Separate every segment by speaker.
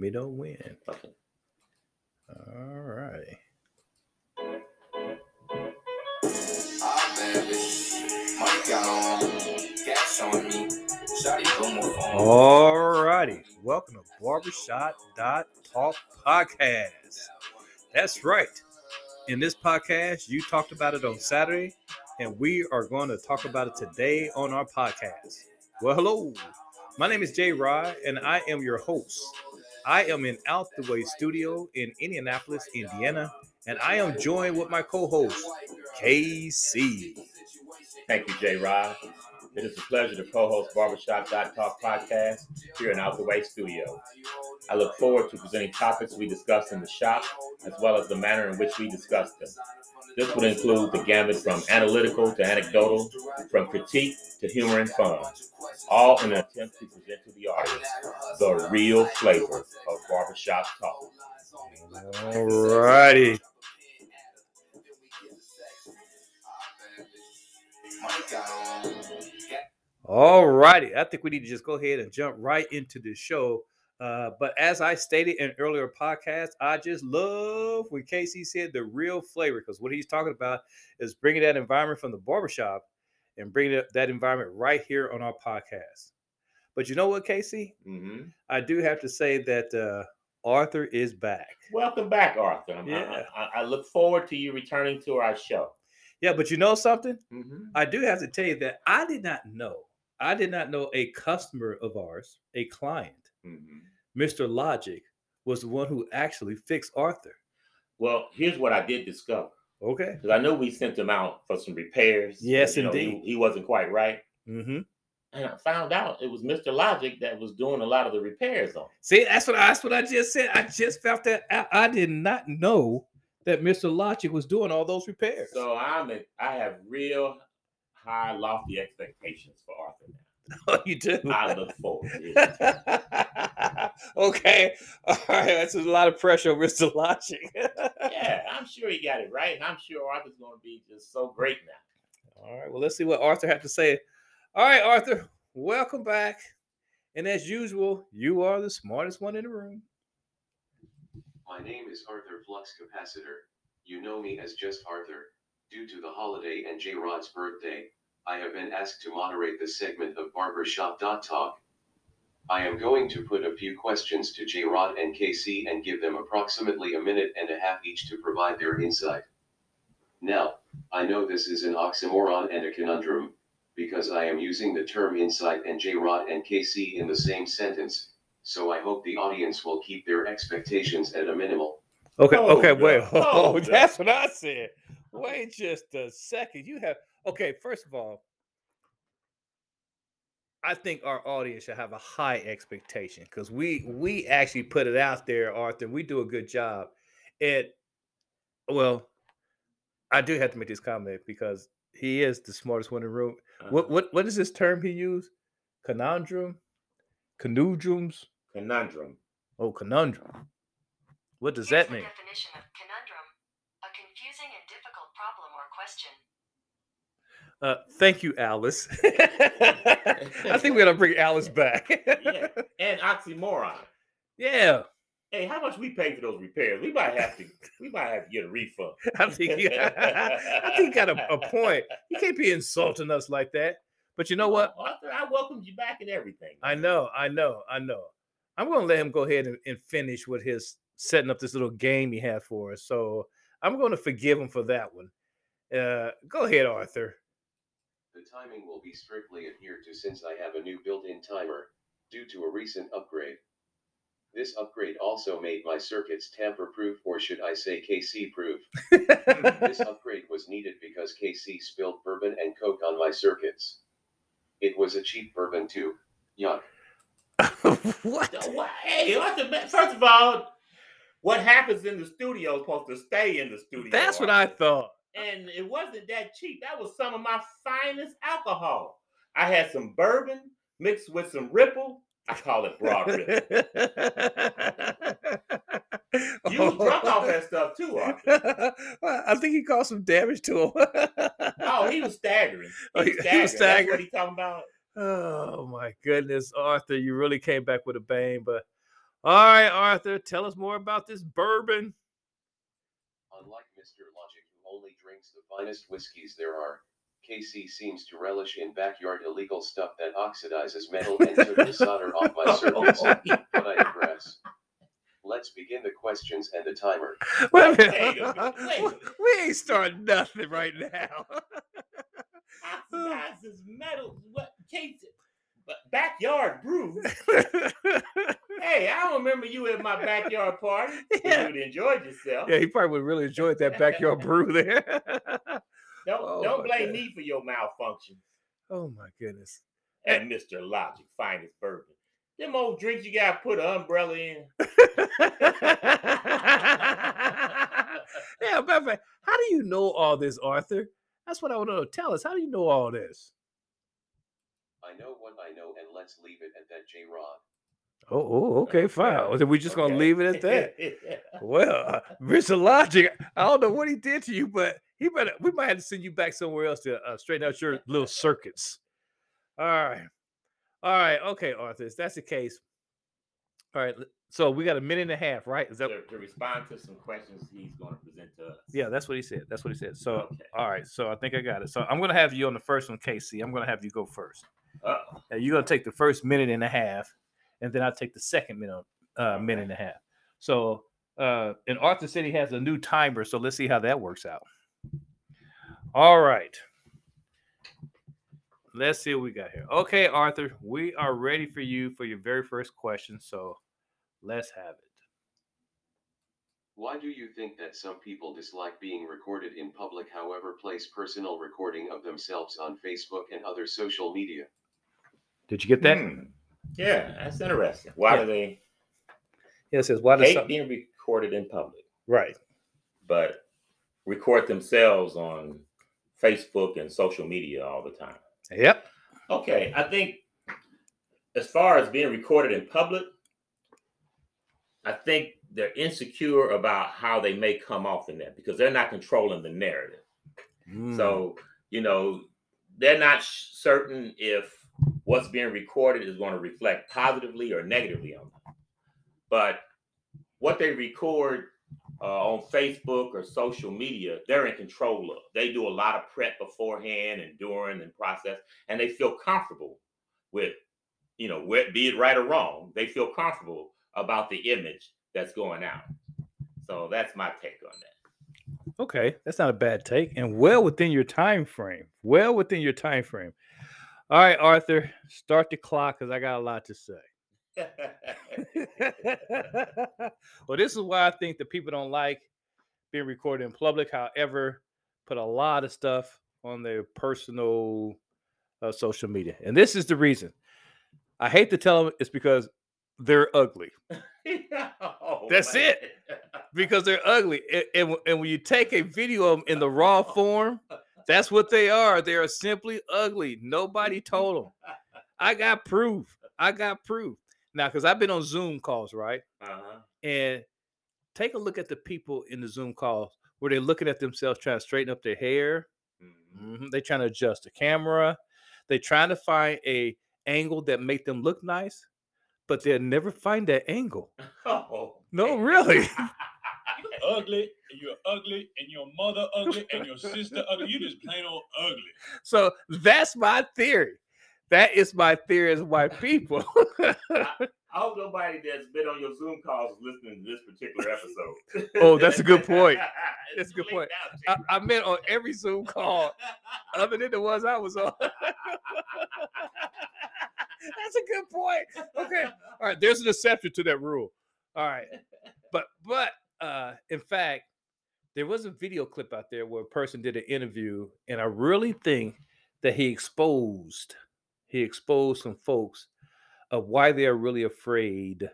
Speaker 1: Me don't win.
Speaker 2: Okay.
Speaker 1: All right.
Speaker 3: Ah, baby. Mike got on. Gas on me. Shawty go more phone.
Speaker 1: All righty. Welcome to Barbershop Dot Talk Podcast. That's right. In this podcast, you talked about it on Saturday, and we are going to talk about it today on our podcast. Well, hello. My name is Jay Rod, and I am your host. I am in Out the Way Studio in Indianapolis, Indiana, and I am joined with my co-host, KC.
Speaker 2: Thank you, Jay Rod. It is a pleasure to co-host Barbershop Talk podcast here in Out the Way Studio. I look forward to presenting topics we discuss in the shop, as well as the manner in which we discuss them. This would include the gamut from analytical to anecdotal, from critique to humor and fun, all in an attempt to present to the audience the real flavor of barbershop talk.
Speaker 1: All righty. All righty. I think we need to just go ahead and jump right into the show. Uh, but as I stated in earlier podcasts, I just love when Casey said the real flavor because what he's talking about is bringing that environment from the barbershop and bringing that environment right here on our podcast. But you know what, Casey?
Speaker 2: hmm
Speaker 1: I do have to say that uh, Arthur is back.
Speaker 2: Welcome back, Arthur. I'm- I-
Speaker 1: Yeah.
Speaker 2: I, I look forward to you returning to our show.
Speaker 1: Yeah, but you know something?
Speaker 2: hmm
Speaker 1: I do have to tell you that I did not know. I did not know a customer of ours, a client,
Speaker 2: hmm
Speaker 1: Mr. Logic, was the one who actually fixed Arthur.
Speaker 2: Well, here's what I did discover.
Speaker 1: Okay.
Speaker 2: Because I know we sent him out for some repairs.
Speaker 1: Yes,
Speaker 2: you know, he-
Speaker 1: indeed.
Speaker 2: he, wasn't quite right.
Speaker 1: Mm-hmm.
Speaker 2: And I found out it was Mr. Logic that was doing a lot of the repairs on.
Speaker 1: See, that's what I, that's what I just said. I just felt that I, I did not know that Mr. Logic was doing all those repairs.
Speaker 2: So I'm in, I have real high, lofty expectations for Arthur now.
Speaker 1: oh, you do.
Speaker 2: I look forward to it.
Speaker 1: okay. All right. That's a lot of pressure on Mr. Logic.
Speaker 2: Yeah, I'm sure he got it right. And I'm sure Arthur's going to be just so great now.
Speaker 1: All right. Well, let's see what Arthur had to say. All right, Arthur, welcome back. And as usual, you are the smartest one in the room.
Speaker 4: My name is Arthur Flux Capacitor. You know me as just Arthur. Due to the holiday and J Rod's birthday, I have been asked to moderate this segment of Barbershop Talk. I am going to put a few questions to J Rod and KC and give them approximately a minute and a half each to provide their insight. Now, I know this is an oxymoron and a conundrum, because I am using the term insight and J Rod and KC in the same sentence, so I hope the audience will keep their expectations at a minimal.
Speaker 1: Okay,
Speaker 2: Hold
Speaker 1: okay, oh, wait.
Speaker 2: up,
Speaker 1: Oh, oh
Speaker 2: hold up.
Speaker 1: that's what I said. Wait just a second. You have okay, first of all, I think our audience should have a high expectation because we we actually put it out there, Arthur. We do a good job. And well, I do have to make this comment because he is the smartest one in the room. What
Speaker 2: Uh-huh.
Speaker 1: what what is this term he used? Conundrum? Conundrums?
Speaker 2: Conundrum.
Speaker 1: Oh, conundrum. What does that mean?
Speaker 5: Definition of conundrum: a confusing and difficult problem or question.
Speaker 1: Uh, thank you, Alice. I think we're gonna bring Alice back.
Speaker 2: Yeah. And oxymoron.
Speaker 1: Yeah,
Speaker 2: Hey, how much we pay for those repairs? We might have to. We might have to get a refund.
Speaker 1: I think you, I think you got a, a point. You can't be insulting us like that. But you know what?
Speaker 2: Arthur? I welcomed you back and everything.
Speaker 1: I know, I know, I know. I'm gonna let him go ahead and, and finish with his setting up this little game he had for us. So I'm gonna forgive him for that one. Uh, go ahead, Arthur.
Speaker 4: The timing will be strictly adhered to since I have a new built-in timer, due to a recent upgrade. This upgrade also made my circuits tamper-proof or should I say KC-proof. This upgrade was needed because KC spilled bourbon and coke on my circuits. It was a cheap bourbon too. Yuck.
Speaker 1: what?
Speaker 2: Hey, Arthur, man, first of all, what happens in the studio is supposed to stay in the studio.
Speaker 1: That's what I thought.
Speaker 2: And it wasn't that cheap. That was some of my finest alcohol. I had some bourbon mixed with some Ripple. I call it broad Ripple. You was drunk off that stuff too, Arthur.
Speaker 1: I think he caused some damage to him.
Speaker 2: Oh, he was staggering.
Speaker 1: Oh,
Speaker 2: He
Speaker 1: he-
Speaker 2: was
Speaker 1: he was
Speaker 2: staggering. That's what he talking about.
Speaker 1: oh my goodness, Arthur, you really came back with a bang. But All right, Arthur, tell us more about this bourbon.
Speaker 4: Unlike Mr. Logic, who only drinks the finest whiskeys there are, KC seems to relish in backyard illegal stuff that oxidizes metal and took the solder off my oh, surface. But I digress. Let's begin the questions and the timer.
Speaker 1: Wait a
Speaker 2: Wait minute, wait a
Speaker 1: minute.
Speaker 2: minute.
Speaker 1: We ain't starting nothing right now.
Speaker 2: Oxidizes metal. What? Case, but backyard brew. Hey, I don't remember you at my backyard party.
Speaker 1: Yeah.
Speaker 2: You'd enjoyed yourself.
Speaker 1: yeah, he probably would really enjoy that backyard brew there.
Speaker 2: Don't
Speaker 1: Oh,
Speaker 2: don't blame
Speaker 1: God.
Speaker 2: me for your malfunction.
Speaker 1: oh my goodness.
Speaker 2: And Mr. Logic, finest bourbon. Them old drinks you gotta put an umbrella in.
Speaker 1: yeah, fact, how do you know all this, Arthur? That's what I want to know. Tell us, how do you know all this?
Speaker 4: I know what I know, and let's leave it at that, J Rod.
Speaker 1: Oh, oh okay, fine.
Speaker 2: Okay,
Speaker 1: Then we just gonna leave it at that. Well, uh, Mr. Logic, I don't know what he did to you, but he better. We might have to send you back somewhere else to uh, straighten out your little circuits. All right, all right, okay, Arthur. If that's the case, all right. So we got a minute and a half, right? Is that?
Speaker 2: to, to respond to some questions he's going to present to us.
Speaker 1: Yeah, that's what he said. That's what he said. So,
Speaker 2: Okay.
Speaker 1: all right. So I think I got it. So I'm gonna have you on the first one, Casey. I'm gonna have you go first.
Speaker 2: Uh-oh.
Speaker 1: Now, you're gonna take the first minute and a half, and then I'll take the second minute, uh, minute and a half. So, uh, and Arthur City has a new timer, so let's see how that works out. All right. Let's see what we got here. Okay, Arthur, we are ready for you for your very first question. So let's have it.
Speaker 4: Why do you think that some people dislike being recorded in public, however, place personal recording of themselves on Facebook and other social media?
Speaker 1: Did you get that?
Speaker 2: Hmm. Yeah, that's interesting. Why
Speaker 1: Yeah.
Speaker 2: do they
Speaker 1: Yeah, it says why does
Speaker 2: hate
Speaker 1: some...
Speaker 2: being recorded in public,
Speaker 1: right?
Speaker 2: but record themselves on Facebook and social media all the time?
Speaker 1: Yep.
Speaker 2: Okay, I think as far as being recorded in public, I think they're insecure about how they may come off in that because they're not controlling the narrative.
Speaker 1: Mm.
Speaker 2: So, you know, they're not certain if what's being recorded is going to reflect positively or negatively on them. But what they record uh, on Facebook or social media, they're in control of. They do a lot of prep beforehand and during and process, and they feel comfortable with, you know, be it right or wrong, they feel comfortable about the image that's going out. So that's my take on that.
Speaker 1: Okay, that's not a bad take, and well within your time frame. Well within your time frame. All right, Arthur, start the clock because I got a lot to say. well, this is why I think that people don't like being recorded in public. However, put a lot of stuff on their personal uh, social media, and this is the reason. I hate to tell them it's because they're ugly.
Speaker 2: Oh,
Speaker 1: That's
Speaker 2: man.
Speaker 1: it. because they're ugly. And, and, and when you take a video of them in the raw form, that's what they are. They are simply ugly. Nobody told them. I got proof. I got proof. Now, because I've been on Zoom calls, right?
Speaker 2: Uh-huh.
Speaker 1: And take a look at the people in the Zoom calls where they're looking at themselves trying to straighten up their hair.
Speaker 2: Mhm.
Speaker 1: Mhm. They're trying to adjust the camera. They're trying to find a angle that make them look nice, but they'll never find that angle.
Speaker 2: Oh,
Speaker 1: No,
Speaker 2: man.
Speaker 1: really.
Speaker 6: You're ugly, and you're ugly, and your mother ugly, and your sister ugly. You just plain old ugly.
Speaker 1: So that's my theory. That is my theory as white people.
Speaker 2: I hope nobody that's been on your Zoom calls is listening to this particular episode.
Speaker 1: Oh, that's a good point. That's a good point.
Speaker 2: late
Speaker 1: I,
Speaker 2: now,
Speaker 1: I meant on every Zoom call, other than the ones I was on. That's a good point. Okay. All right. There's an exception to that rule. All right. But but uh in fact, there was a video clip out there where a person did an interview, and I really think that he exposed he exposed some folks of why they are really afraid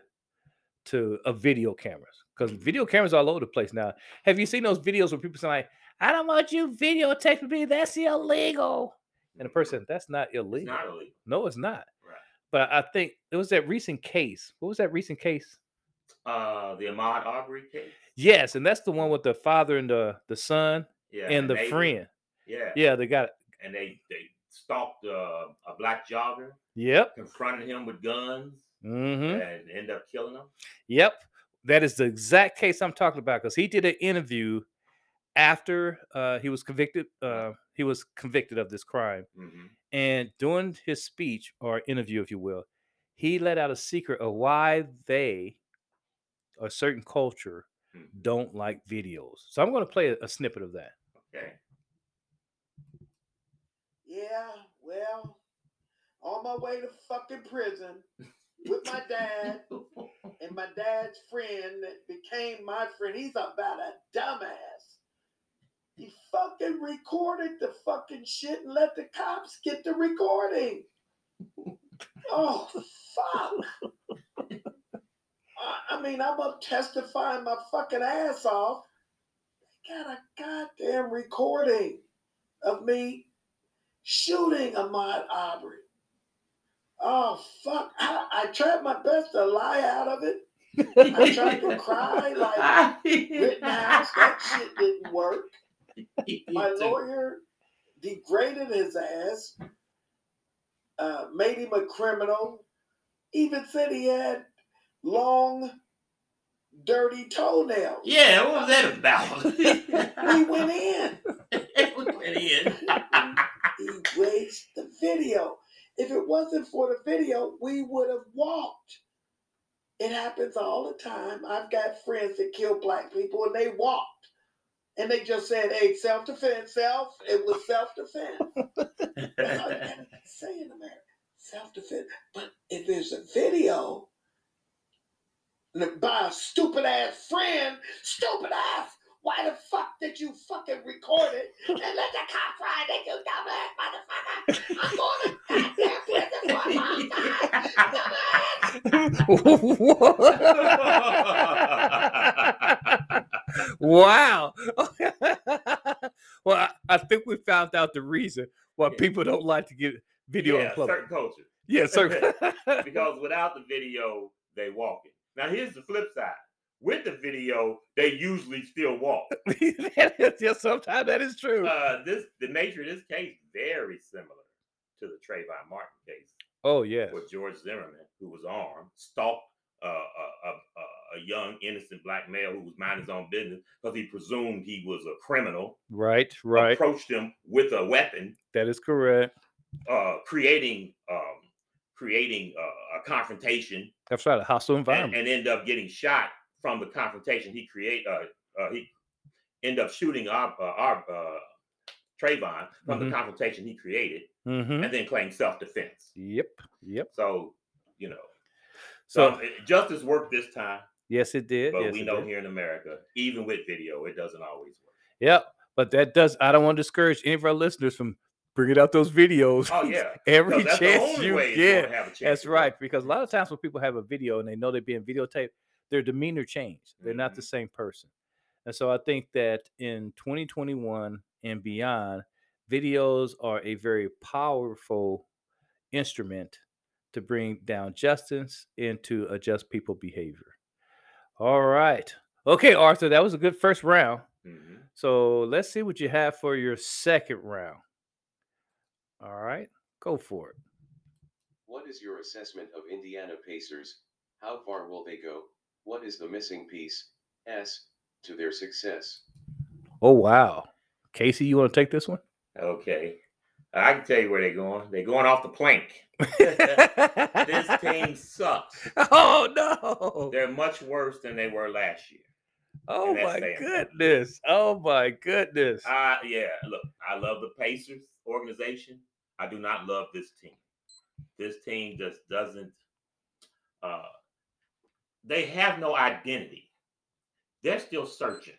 Speaker 1: to of video cameras because video cameras are all over the place now. Have you seen those videos where people say like, "I don't want you videotaping me. That's illegal," and a person that's not
Speaker 2: It's
Speaker 1: illegal.
Speaker 2: not illegal.
Speaker 1: No, it's not.
Speaker 2: Right.
Speaker 1: But I think it was that recent case. What was that recent case?
Speaker 2: Uh, the Ahmaud Arbery case.
Speaker 1: Yes, and that's the one with the father and the the son
Speaker 2: Yeah.
Speaker 1: and the
Speaker 2: neighbor.
Speaker 1: friend.
Speaker 2: Yeah.
Speaker 1: Yeah, they got it.
Speaker 2: And they they stalked uh, a black jogger,
Speaker 1: Yep.
Speaker 2: confronted him with guns,
Speaker 1: Mm-hmm.
Speaker 2: and end up killing him.
Speaker 1: Yep. That is the exact case I'm talking about because he did an interview after uh, he was convicted. Uh, he was convicted of this crime.
Speaker 2: hmm
Speaker 1: And during his speech or interview, if you will, he let out a secret of why they, a certain culture,
Speaker 2: Mhm.
Speaker 1: don't like videos. So I'm going to play a, a snippet of that.
Speaker 2: Okay.
Speaker 7: Yeah, well, on my way to fucking prison with my dad and my dad's friend that became my friend. He's about a dumbass. He fucking recorded the fucking shit and let the cops get the recording. Oh, fuck. I, mean, I'm up testifying my fucking ass off. They got a goddamn recording of me shooting Ahmaud Arbery. Oh fuck! I, I tried my best to lie out of it. I tried to cry like Rittenhouse. That shit didn't work. My lawyer degraded his ass, uh, made him a criminal. Even said he had long, dirty toenails.
Speaker 2: Yeah, what was that about?
Speaker 7: We went in.
Speaker 2: we went in.
Speaker 7: He erased the video. If it wasn't for the video, we would have walked. It happens all the time. I've got friends that kill black people and they walked. And they just said, hey, self defense, self. It was self defense. That's all you gotta say in America. Self defense. But if there's a video and by a stupid ass friend, stupid ass, why the fuck did you fucking record it and let the cops ride it, you dumbass motherfucker? I'm going to goddamn prison for a long time. Dumbass.
Speaker 1: wow. well, I, think we found out the reason why
Speaker 2: Yeah.
Speaker 1: people don't like to get video in
Speaker 2: yeah,
Speaker 1: public.
Speaker 2: certain culture.
Speaker 1: Yeah, sir.
Speaker 2: Because without the video, they walking. Now here's the flip side. With the video, they usually still walk.
Speaker 1: yeah, sometimes that is true.
Speaker 2: Uh, this the nature of this case very similar to the Trayvon Martin case,
Speaker 1: oh yeah.
Speaker 2: where George Zimmerman, who was armed, stalked uh, a, a, a, a young innocent black male who was minding his own business because he presumed he was a criminal.
Speaker 1: Right, right.
Speaker 2: Approached him with a weapon,
Speaker 1: That is correct.
Speaker 2: uh, creating um, creating uh, a confrontation,
Speaker 1: That's right. A hostile environment.
Speaker 2: and end up getting shot from the confrontation he create. Uh, uh, he end up shooting our uh, our uh, Trayvon from
Speaker 1: Mhm.
Speaker 2: the confrontation he created,
Speaker 1: hmm
Speaker 2: and then claim self defense.
Speaker 1: Yep. Yep.
Speaker 2: So you know,
Speaker 1: So
Speaker 2: so justice worked this time,
Speaker 1: yes, it did.
Speaker 2: but
Speaker 1: yes,
Speaker 2: we know
Speaker 1: did.
Speaker 2: here in America, even with video, it doesn't always work.
Speaker 1: Yep. But that does. I don't want to discourage any of our listeners from bringing out those videos.
Speaker 2: Oh yeah,
Speaker 1: every
Speaker 2: 'Cause that's the
Speaker 1: chance you get.
Speaker 2: have a chance
Speaker 1: That's right. Because a lot of times when people have a video and they know they're being videotaped, their demeanor changed. They're not
Speaker 2: Mm-hmm.
Speaker 1: the same person. And so I think that in 2021 and beyond, videos are a very powerful instrument to bring down justice and to adjust people behavior. All right. Okay, Arthur, that was a good first round.
Speaker 2: Mhm.
Speaker 1: So let's see what you have for your second round. All right, go for it.
Speaker 4: What is your assessment of Indiana Pacers? How far will they go? What is the missing piece? S. To their success.
Speaker 1: Oh wow, Casey, you want to take this one?
Speaker 2: Okay, I can tell you where they're going. They're going off the plank. this team sucks.
Speaker 1: Oh no!
Speaker 2: They're much worse than they were last year.
Speaker 1: Oh my goodness! Oh my goodness!
Speaker 2: Uh yeah, look, I love the Pacers organization. I do not love this team. This team just doesn't uh they have no identity. They're still searching.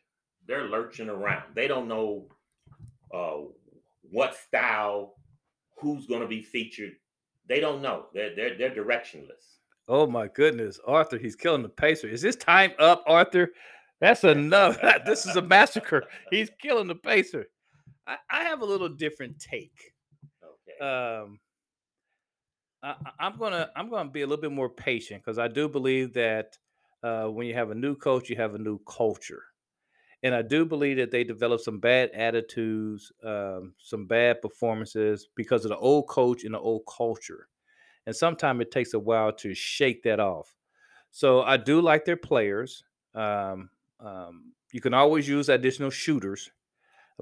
Speaker 2: They're lurching around. They don't know uh what style, who's gonna be featured. They don't know. They're they're they're directionless.
Speaker 1: Oh my goodness, Arthur, he's killing the pacer. Is this time up, Arthur? That's enough. this is a massacre. He's killing the pacer. I, I have a little different take.
Speaker 2: Okay.
Speaker 1: um I, I'm gonna I'm gonna be a little bit more patient because I do believe that uh, when you have a new coach, you have a new culture, and I do believe that they develop some bad attitudes, um, some bad performances because of the old coach and the old culture, and sometimes it takes a while to shake that off. So I do like their players. Um, um, you can always use additional shooters,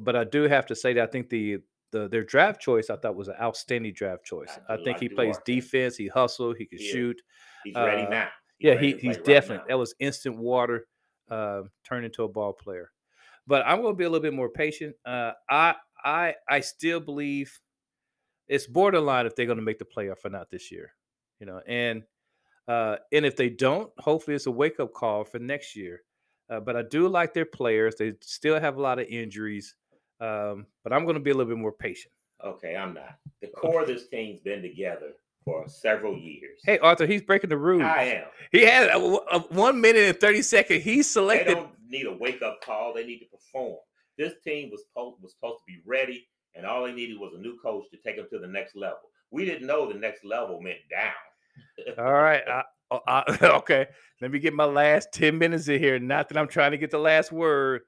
Speaker 1: but I do have to say that I think the the their draft choice I thought was an outstanding draft choice.
Speaker 2: I
Speaker 1: I, think he plays defense, he hustle, he can
Speaker 2: He
Speaker 1: shoot.
Speaker 2: He's ready
Speaker 1: Uh,
Speaker 2: now. He's
Speaker 1: Yeah,
Speaker 2: ready
Speaker 1: he, he's definitely that was instant water uh, turned into a ball player. But I'm going to be a little bit more patient. Uh, I I I still believe it's borderline if they're going to make the playoff or not this year. You know, and uh, and if they don't, hopefully it's a wake up call for next year. Uh, but I do like their players. They still have a lot of injuries. Um, but I'm going to be a little bit more patient.
Speaker 2: Okay, I'm not. The core of this team's been together for several years.
Speaker 1: Hey, Arthur, he's breaking the rules.
Speaker 2: I am.
Speaker 1: He had a, a one minute and thirty second. He
Speaker 2: They
Speaker 1: selected.
Speaker 2: don't need a wake up call. They need to perform. This team was supposed was supposed to be ready, and all they needed was a new coach to take them to the next level. We didn't know the next level meant down.
Speaker 1: All right. I, oh, Oh, I, okay. Let me get my last 10 minutes in here. Not that I'm trying to get the last word,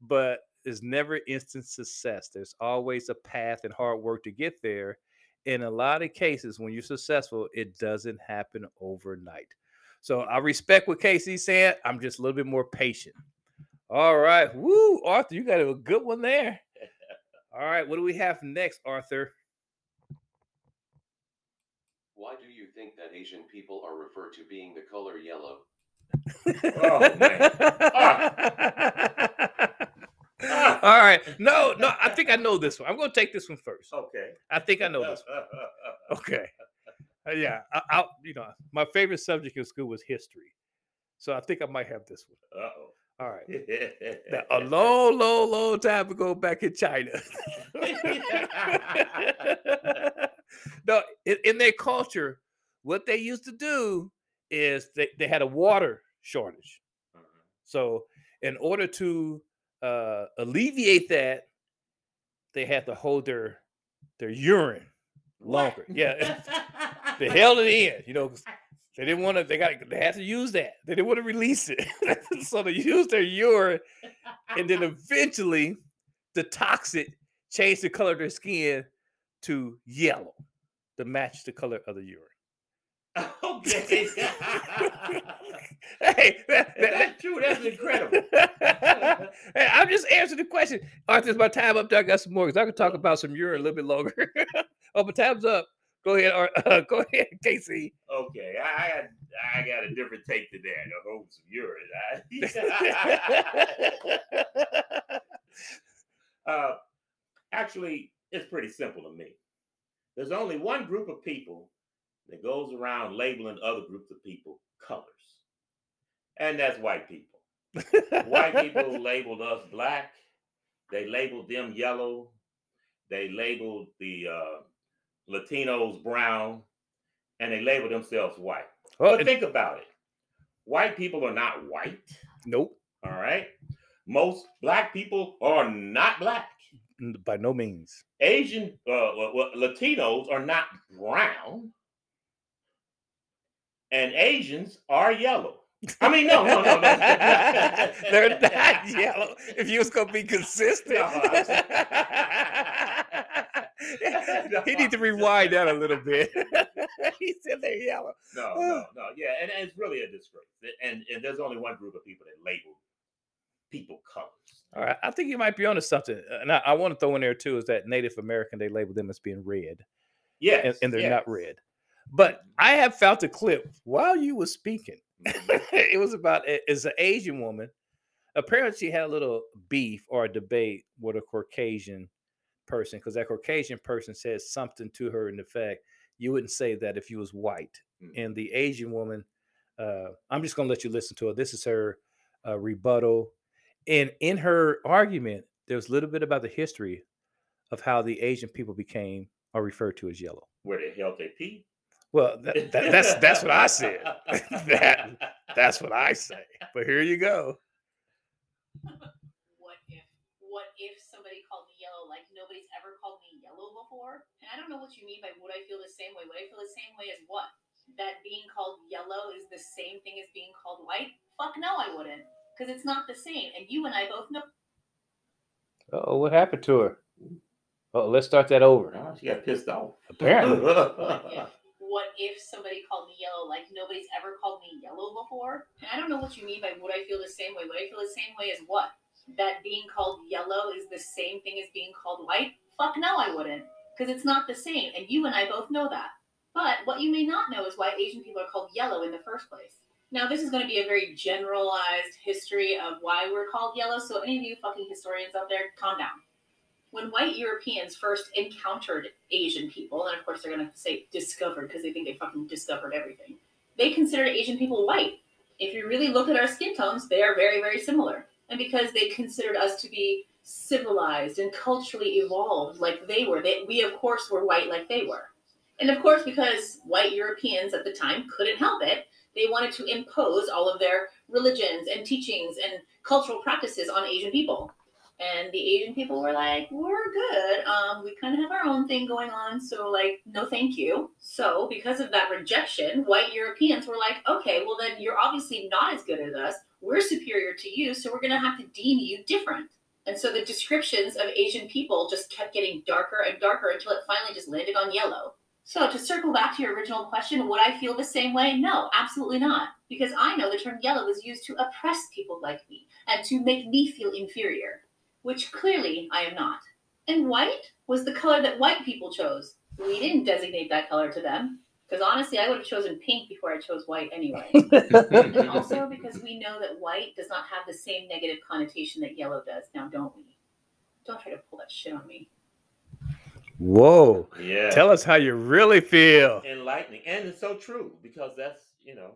Speaker 1: but there's never instant success. There's always a path and hard work to get there. In a lot of cases, when you're successful, it doesn't happen overnight. So I respect what Casey's saying. I'm just a little bit more patient. All right. Woo, Arthur, you got a good one there. All right. What do we have next, Arthur?
Speaker 4: Why do you think that Asian people are referred to being the color yellow?
Speaker 2: Oh, man. Ah.
Speaker 1: All right. No, no, I think I know this one. I'm going to take this one first.
Speaker 2: Okay.
Speaker 1: I think I know this one. Okay. Uh, yeah. I, I, you know, my favorite subject in school was history. So I think I might have this one.
Speaker 2: Uh-oh.
Speaker 1: All right. Now, a long, long, long time ago back in China. no, in, in their culture, what they used to do is they, they had a water shortage.
Speaker 2: Mhm.
Speaker 1: So, in order to uh, alleviate that, they had to hold their their urine longer. Yeah, they held it in. You know, they didn't want to. They got. They had to use that. They didn't want to release it, so they used their urine, and then eventually, the toxic changed the color of their skin to yellow to match the color of the urine.
Speaker 2: okay.
Speaker 1: hey, that- that-
Speaker 2: that's true, that's incredible.
Speaker 1: hey, I'm just answering the question. Arthur, is my time up there? I got some more because I can talk about some urine a little bit longer. oh, but time's up. Go ahead, Ar- uh, go ahead, Casey.
Speaker 2: Okay, I I got I got a different take to that. The hold some urine. I- uh, actually, it's pretty simple to me. There's only one group of people that goes around labeling other groups of people colors, and that's white people. White people labeled us black. They labeled them yellow. They labeled the uh, Latinos brown, and they labeled themselves white.
Speaker 1: Oh,
Speaker 2: But think about it. White people are not white.
Speaker 1: nope,
Speaker 2: All right. Most black people are not black.
Speaker 1: by no means.
Speaker 2: Asian uh, well, well, Latinos are not brown. And Asians are yellow. I mean, no, no, no, no.
Speaker 1: They're not yellow. If you was gonna be consistent,
Speaker 2: No,
Speaker 1: he need to rewind that a little bit. he said they're yellow.
Speaker 2: No, no, no. Yeah, and, and it's really a disgrace. And, and there's only one group of people that label people colors.
Speaker 1: All right, I think you might be onto something. Uh, And I, I want to throw in there too is that Native American they label them as being red,
Speaker 2: Yeah,
Speaker 1: and, and they're
Speaker 2: yes.
Speaker 1: not red. But I have found a clip while you were speaking. it was about it's an Asian woman. Apparently, she had a little beef or a debate with a Caucasian person because that Caucasian person said something to her in the fact you wouldn't say that if you was white.
Speaker 2: Mhm.
Speaker 1: And the Asian woman, uh, I'm just gonna let you listen to her. This is her uh, rebuttal, and in her argument, there was a little bit about the history of how the Asian people became or referred to as yellow.
Speaker 2: Where they held their pee.
Speaker 1: Well, that, that, that's that's what I said. that that's what I say. But here you go.
Speaker 8: what if what if somebody called me yellow like nobody's ever called me yellow before and i don't know what you mean by would i feel the same way would i feel the same way as what that being called yellow is the same thing as being called white fuck no i wouldn't because it's not the same and you and i both know
Speaker 1: Oh, what happened to her? Oh, let's start that over.
Speaker 2: Oh, she got pissed off.
Speaker 1: Apparently.
Speaker 8: what if, what if somebody called me yellow like nobody's ever called me yellow before? And I don't know what you mean by would I feel the same way? Would I feel the same way as what? That being called yellow is the same thing as being called white? Fuck no, I wouldn't. Because it's not the same. And you and I both know that. But what you may not know is why Asian people are called yellow in the first place. Now, this is going to be a very generalized history of why we're called yellow. So, any of you fucking historians out there, calm down. When white Europeans first encountered Asian people, and of course they're going to say discovered because they think they fucking discovered everything, they considered Asian people white. If you really look at our skin tones, they are very, very similar. And because they considered us to be civilized and culturally evolved like they were, they, we of course were white like they were. And of course, because white Europeans at the time couldn't help it, they wanted to impose all of their religions and teachings and cultural practices on Asian people. And the Asian people were like, we're good. Um, we kind of have our own thing going on. So, like, no, thank you. So, because of that rejection, white Europeans were like, okay, well, then you're obviously not as good as us. We're superior to you. So, we're going to have to deem you different. And so the descriptions of Asian people just kept getting darker and darker until it finally just landed on yellow. So, to circle back to your original question, would I feel the same way? No, absolutely not. Because I know the term yellow was used to oppress people like me and to make me feel inferior, which clearly I am not. And white was the color that white people chose. We didn't designate that color to them. Because honestly, I would have chosen pink before I chose white anyway. and also because we know that white does not have the same negative connotation that yellow does. Now, don't we? Don't try to pull that shit on me.
Speaker 1: Whoa.
Speaker 2: Yeah.
Speaker 1: Tell us how you really feel.
Speaker 2: enlightening and it's so true because that's you know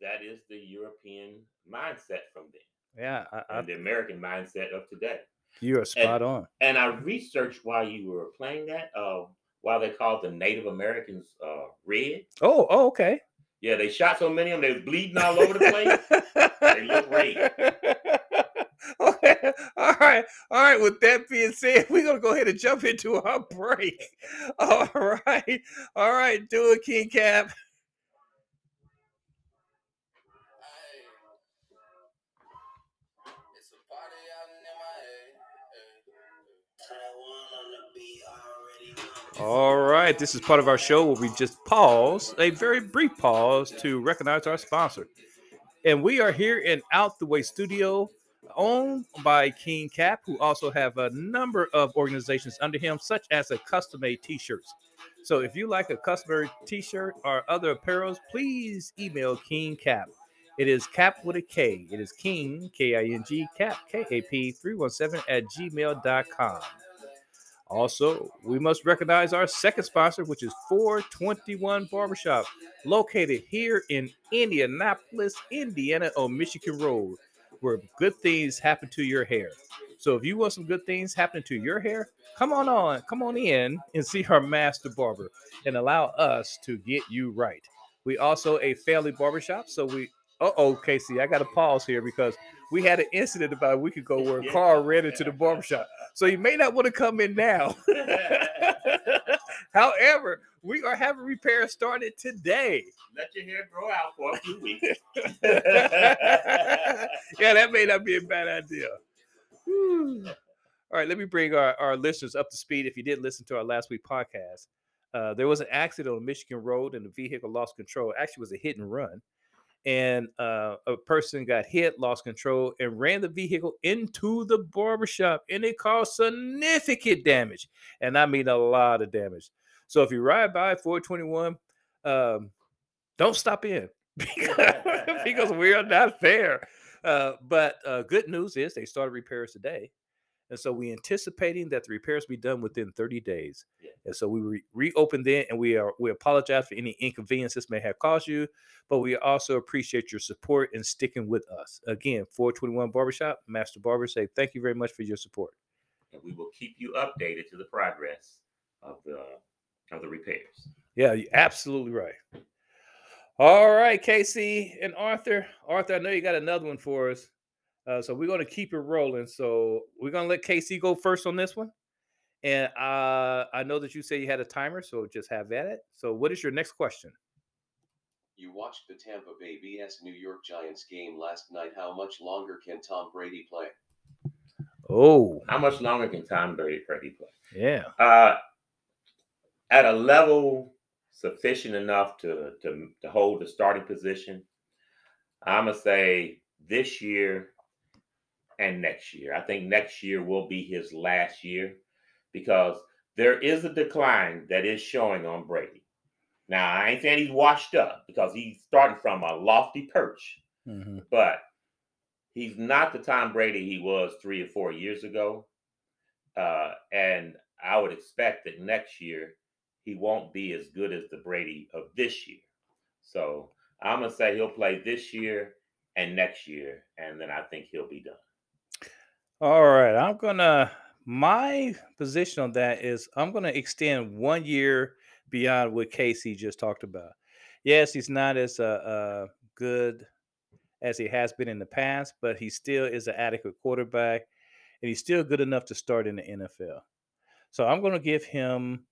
Speaker 2: that is the european mindset from then
Speaker 1: Yeah, I, I,
Speaker 2: and the american mindset of today
Speaker 1: you are spot on.
Speaker 2: and i researched while you were playing that uh why they called the native americans uh red
Speaker 1: Oh, oh, okay.
Speaker 2: yeah they shot so many of them they was bleeding all over the place They look red.
Speaker 1: okay. All right. All right. With that being said, we're gonna go ahead and jump into our break. All right. All right. Do it, King Cap. All right. This is part of our show where we just pause, a very brief pause, to recognize our sponsor. And we are here in Out the Way Studio, owned by King Cap, who also have a number of organizations under him, such as a custom-made T-shirts. So if you like a custom T-shirt or other apparels, please email King Cap. It is Cap with a K. It is King K I N G Cap K A P three one seven at gmail.com. Also, we must recognize our second sponsor, which is 421 Barbershop, located here in Indianapolis, Indiana, on Michigan Road, where good things happen to your hair. So, if you want some good things happening to your hair, come on on, come on in and see our master barber and allow us to get you right. We also a family barbershop, so we. Uh oh, Casey, I got to pause here because we had an incident about a week ago where a car ran into the barbershop. So you may not want to come in now. However, we are having repairs started today.
Speaker 2: let your hair grow out for a few weeks
Speaker 1: yeah, that may not be a bad idea. Whew. All right, let me bring our, our listeners up to speed. If you didn't listen to our last week podcast, uh, there was an accident on Michigan Road and the vehicle lost control. Actually, it was a hit and run. And uh, a person got hit, lost control, and ran the vehicle into the barbershop, and it caused significant damage. And I mean a lot of damage. So if you ride by 421, um, don't stop in because, because we are not fair. Uh, but uh, good news is they started repairs today. And so we anticipating that the repairs be done within 30 days.
Speaker 2: Yeah.
Speaker 1: And so we re- reopened then and we are we apologize for any inconvenience this may have caused you, but we also appreciate your support and sticking with us. Again, 421 Barbershop, Master Barber say thank you very much for your support.
Speaker 2: and we will keep you updated to the progress of the of the repairs
Speaker 1: Yeah, you're absolutely right. All right, Casey and Arthur. Arthur, I know you got another one for us. Uh, so we're going to keep it rolling. So we're going to let Casey go first on this one. And uh, I know that you say you had a timer, so just have at it. So, what is your next question?
Speaker 4: You watched the Tampa Bay vs New York Giants game last night. How much longer can Tom Brady play?
Speaker 1: Oh,
Speaker 2: how much longer can tom brady Brady play
Speaker 1: yeah.
Speaker 2: uh at a level sufficient enough to, to, to hold the starting position. I'm going to say this year and next year. I think next year will be his last year because there is a decline that is showing on Brady. Now, I ain't saying he's washed up because he's starting from a lofty perch,
Speaker 1: Mhm.
Speaker 2: but he's not the Tom Brady he was three or four years ago. Uh, and I would expect that next year he won't be as good as the Brady of this year. So I'm gonna say he'll play this year and next year, and then I think he'll be done.
Speaker 1: All right, I'm gonna. My position on that is I'm gonna extend one year beyond what Casey just talked about. Yes, he's not as uh, uh, good as he has been in the past, but he still is an adequate quarterback, and he's still good enough to start in the NFL. So I'm to give him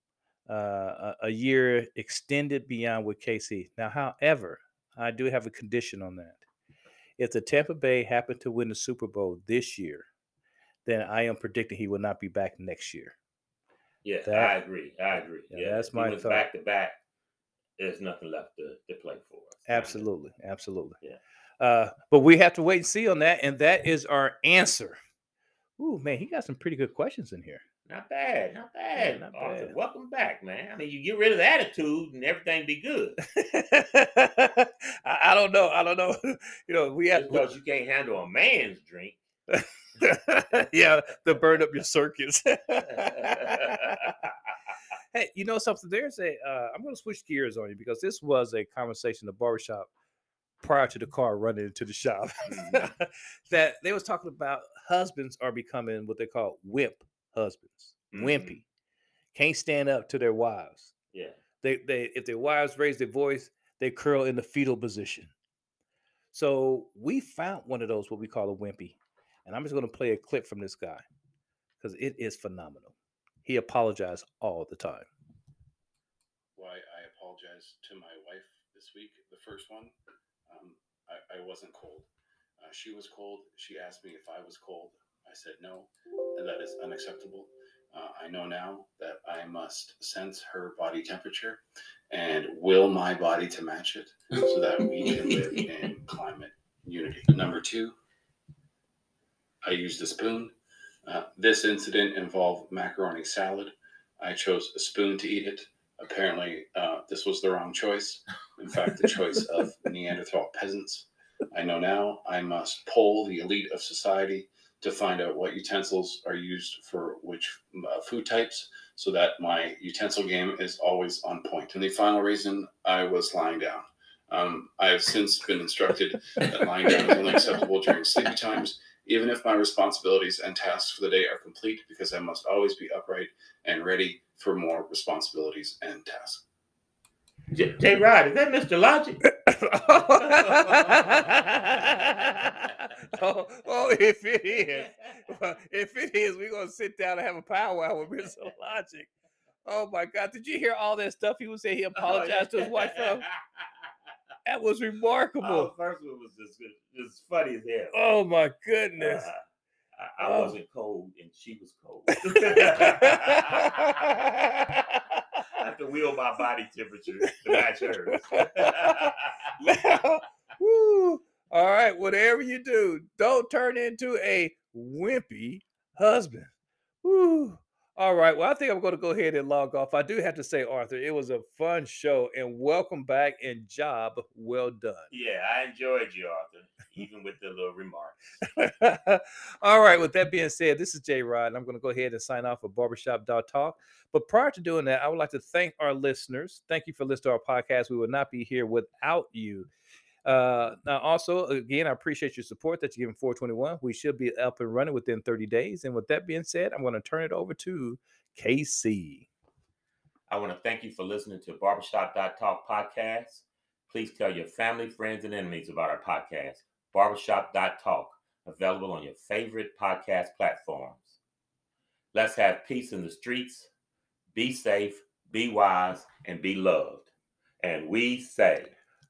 Speaker 1: uh, a, a year extended beyond what Casey. Now, however, I do have a condition on that. If the Tampa Bay happen to win the Super Bowl this year, then I am predicting he will not be back next year.
Speaker 2: Yeah,
Speaker 1: That-
Speaker 2: I agree. I agree.
Speaker 1: Yeah,
Speaker 2: Yeah,
Speaker 1: that's my thought.
Speaker 2: back to back. There's nothing left to, to play for. us.
Speaker 1: Absolutely, absolutely.
Speaker 2: Yeah.
Speaker 1: Uh, but we have to wait and see on that, and that is our answer. Ooh, man, he got some pretty good questions in here.
Speaker 2: Not bad, not bad.
Speaker 1: not
Speaker 2: Arthur.
Speaker 1: bad.
Speaker 2: Welcome back, man. I mean, you get rid of the attitude and everything be good.
Speaker 1: I, I don't know. I don't know. You know, we have
Speaker 2: because you can't handle a man's drink.
Speaker 1: yeah, to burn up your circuits. hey, you know something? There's a. Uh, I'm going to switch gears on you because this was a conversation in the barbershop prior to the car running into the shop.
Speaker 2: Mhm.
Speaker 1: that they was talking about husbands are becoming what they call wimp husbands,
Speaker 2: Mhm.
Speaker 1: wimpy, can't stand up to their wives.
Speaker 2: Yeah.
Speaker 1: They they if their wives raise their voice, they curl in the fetal position. So we found one of those what we call a wimpy, and I'm just going to play a clip from this guy because it is phenomenal. He apologized all the time.
Speaker 9: why I apologize to my wife this week. The first one, um, I, I wasn't cold. Uh, she was cold. She asked me if I was cold. I said no, and that is unacceptable. Uh, I know now that I must sense her body temperature and will my body to match it so that we can live in climate unity. Number two, I used a spoon. Uh, this incident involved macaroni salad. I chose a spoon to eat it. Apparently, uh, this was the wrong choice. In fact, the choice of Neanderthal peasants. I know now I must poll the elite of society to find out what utensils are used for which uh, food types so that my utensil game is always on point. And the final reason I was lying down. Um, I have since been instructed that lying down is only acceptable during sleepy times, even if my responsibilities and tasks for the day are complete, because I must always be upright and ready for more responsibilities and tasks.
Speaker 2: J, J Rod, is that Mr. Logic?
Speaker 1: oh, oh, if it is, well, if it is, we're gonna sit down and have a powwow with Mr. Logic. Oh my God! Did you hear all that stuff he was saying? He oh, apologized to his wife. From? That was
Speaker 2: Oh,
Speaker 1: remarkable.
Speaker 2: first one was just. It's funny as hell.
Speaker 1: Oh my goodness.
Speaker 2: Uh, I, I
Speaker 1: Oh.
Speaker 2: wasn't cold and she was cold. I have to wheel my body temperature to match hers.
Speaker 1: Now, woo, all right, whatever you do, don't turn into a wimpy husband. Woo. All right, well, I think I'm going to go ahead and log off. I do have to say, Arthur, it was a fun show and welcome back and job well done.
Speaker 2: yeah, I enjoyed you, Arthur, even with the little remarks.
Speaker 1: All right. With that being said, this is Jay Rod, and I'm going to go ahead and sign off for Barbershop Talk. But prior to doing that, I would like to thank our listeners. Thank you for listening to our podcast. We would not be here without you. Uh, now, also, again, I appreciate your support that you're giving 421. We should be up and running within 30 days. And with that being said, I'm going to turn it over to KC.
Speaker 2: I want to thank you for listening to Barbershop Talk podcast. Please tell your family, friends, and enemies about our podcast, Barbershop Talk, available on your favorite podcast platforms. Let's have peace in the streets. Be safe, be wise, and be loved. And we say,